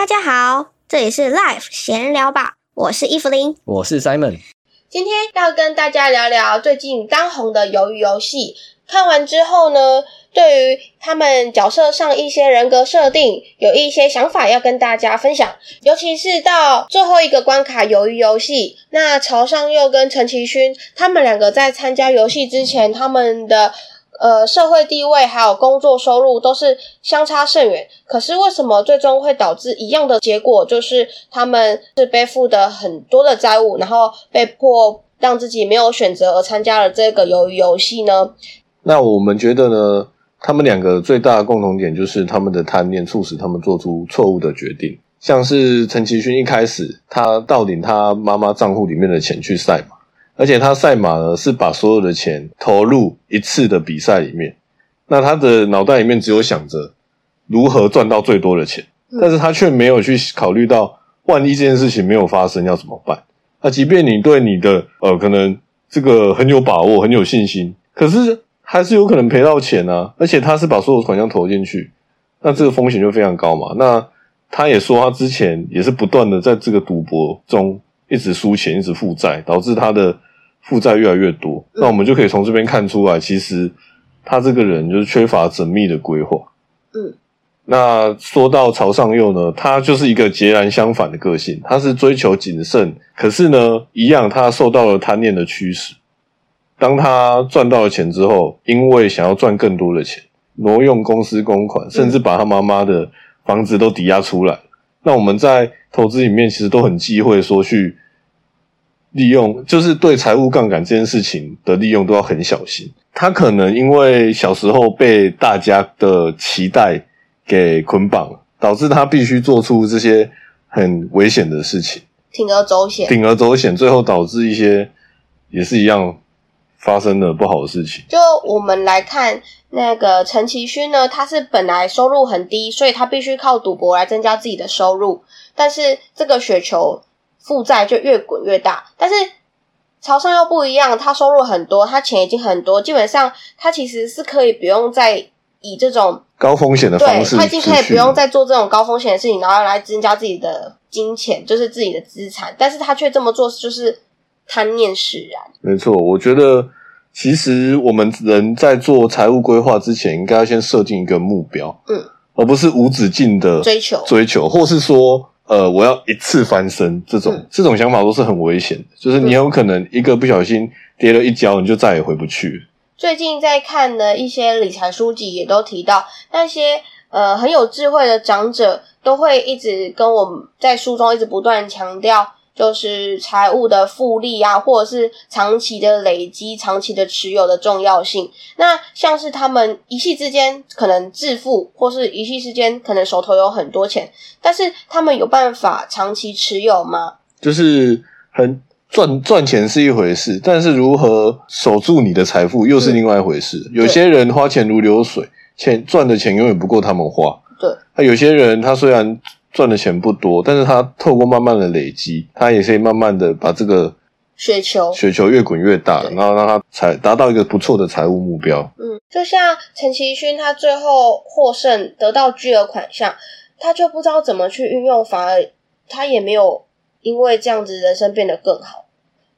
大家好，这里是 Life 闲聊吧，我是伊芙琳，我是 Simon。今天要跟大家聊聊最近当红的鱿鱼游戏。看完之后呢，对于他们角色上一些人格设定，有一些想法要跟大家分享。尤其是到最后一个关卡鱿鱼游戏，那朝上佑跟陈其勋他们两个在参加游戏之前，他们的。呃，社会地位还有工作收入都是相差甚远。可是为什么最终会导致一样的结果？就是他们是背负的很多的债务，然后被迫让自己没有选择而参加了这个鱿鱼游戏呢？那我们觉得呢，他们两个最大的共同点就是他们的贪念促使他们做出错误的决定。像是陈其勋一开始他盗领他妈妈账户里面的钱去赛马。而且他赛马呢，是把所有的钱投入一次的比赛里面，那他的脑袋里面只有想着如何赚到最多的钱，但是他却没有去考虑到，万一这件事情没有发生要怎么办？那即便你对你的呃可能这个很有把握、很有信心，可是还是有可能赔到钱啊！而且他是把所有款项投进去，那这个风险就非常高嘛。那他也说，他之前也是不断的在这个赌博中一直输钱、一直负债，导致他的。负债越来越多，那我们就可以从这边看出来，其实他这个人就是缺乏缜密的规划。嗯，那说到朝上佑呢，他就是一个截然相反的个性，他是追求谨慎，可是呢，一样他受到了贪念的驱使。当他赚到了钱之后，因为想要赚更多的钱，挪用公司公款，甚至把他妈妈的房子都抵押出来。那我们在投资里面其实都很忌讳说去。利用就是对财务杠杆这件事情的利用都要很小心。他可能因为小时候被大家的期待给捆绑，导致他必须做出这些很危险的事情，铤而走险，铤而走险，最后导致一些也是一样发生了不好的事情。就我们来看那个陈其勋呢，他是本来收入很低，所以他必须靠赌博来增加自己的收入，但是这个雪球。负债就越滚越大，但是潮汕又不一样，他收入很多，他钱已经很多，基本上他其实是可以不用再以这种高风险的方式，他已经可以不用再做这种高风险的事情，然后来增加自己的金钱，就是自己的资产，但是他却这么做，就是贪念使然。没错，我觉得其实我们人在做财务规划之前，应该要先设定一个目标，嗯，而不是无止境的追求追求，或是说。呃，我要一次翻身，这种这种想法都是很危险的，就是你有可能一个不小心跌了一跤，你就再也回不去。最近在看的一些理财书籍也都提到，那些呃很有智慧的长者都会一直跟我们在书中一直不断强调。就是财务的复利啊，或者是长期的累积、长期的持有的重要性。那像是他们一夕之间可能致富，或是一夕之间可能手头有很多钱，但是他们有办法长期持有吗？就是很赚赚钱是一回事，但是如何守住你的财富又是另外一回事。有些人花钱如流水，钱赚的钱永远不够他们花。对，那有些人他虽然。赚的钱不多，但是他透过慢慢的累积，他也可以慢慢的把这个雪球雪球越滚越大，然后让他财达到一个不错的财务目标。嗯，就像陈其勋，他最后获胜得到巨额款项，他就不知道怎么去运用，反而他也没有因为这样子人生变得更好。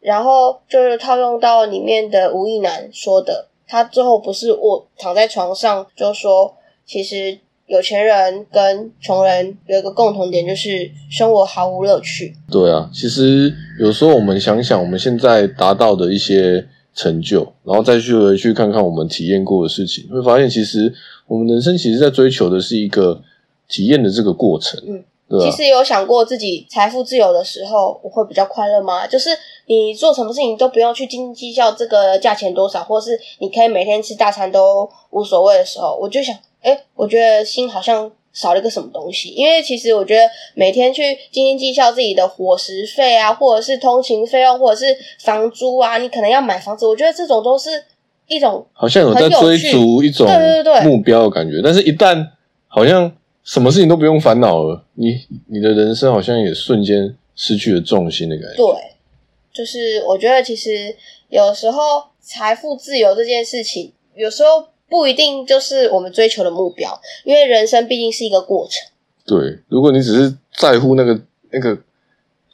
然后就是套用到里面的吴亦男说的，他最后不是我躺在床上就说，其实。有钱人跟穷人有一个共同点，就是生活毫无乐趣。对啊，其实有时候我们想想，我们现在达到的一些成就，然后再去回去看看我们体验过的事情，会发现其实我们人生其实在追求的是一个体验的这个过程。嗯，其实有想过自己财富自由的时候，我会比较快乐吗？就是你做什么事情都不用去斤斤计较这个价钱多少，或是你可以每天吃大餐都无所谓的时候，我就想。哎，我觉得心好像少了一个什么东西，因为其实我觉得每天去斤斤计较自己的伙食费啊，或者是通勤费用，或者是房租啊，你可能要买房子，我觉得这种都是一种好像有在追逐一种对对对目标的感觉，但是一旦好像什么事情都不用烦恼了，你你的人生好像也瞬间失去了重心的感觉。对，就是我觉得其实有时候财富自由这件事情，有时候。不一定就是我们追求的目标，因为人生毕竟是一个过程。对，如果你只是在乎那个那个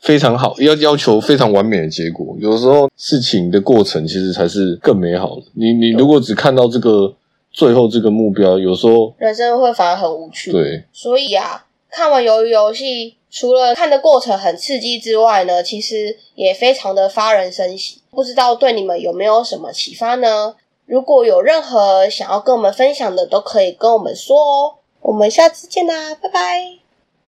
非常好，要要求非常完美的结果，有时候事情的过程其实才是更美好的。你你如果只看到这个最后这个目标，有时候人生会反而很无趣。对所以啊，看完鱿鱼游戏，除了看的过程很刺激之外呢，其实也非常的发人深省。不知道对你们有没有什么启发呢？如果有任何想要跟我们分享的，都可以跟我们说哦。我们下次见啦，拜拜。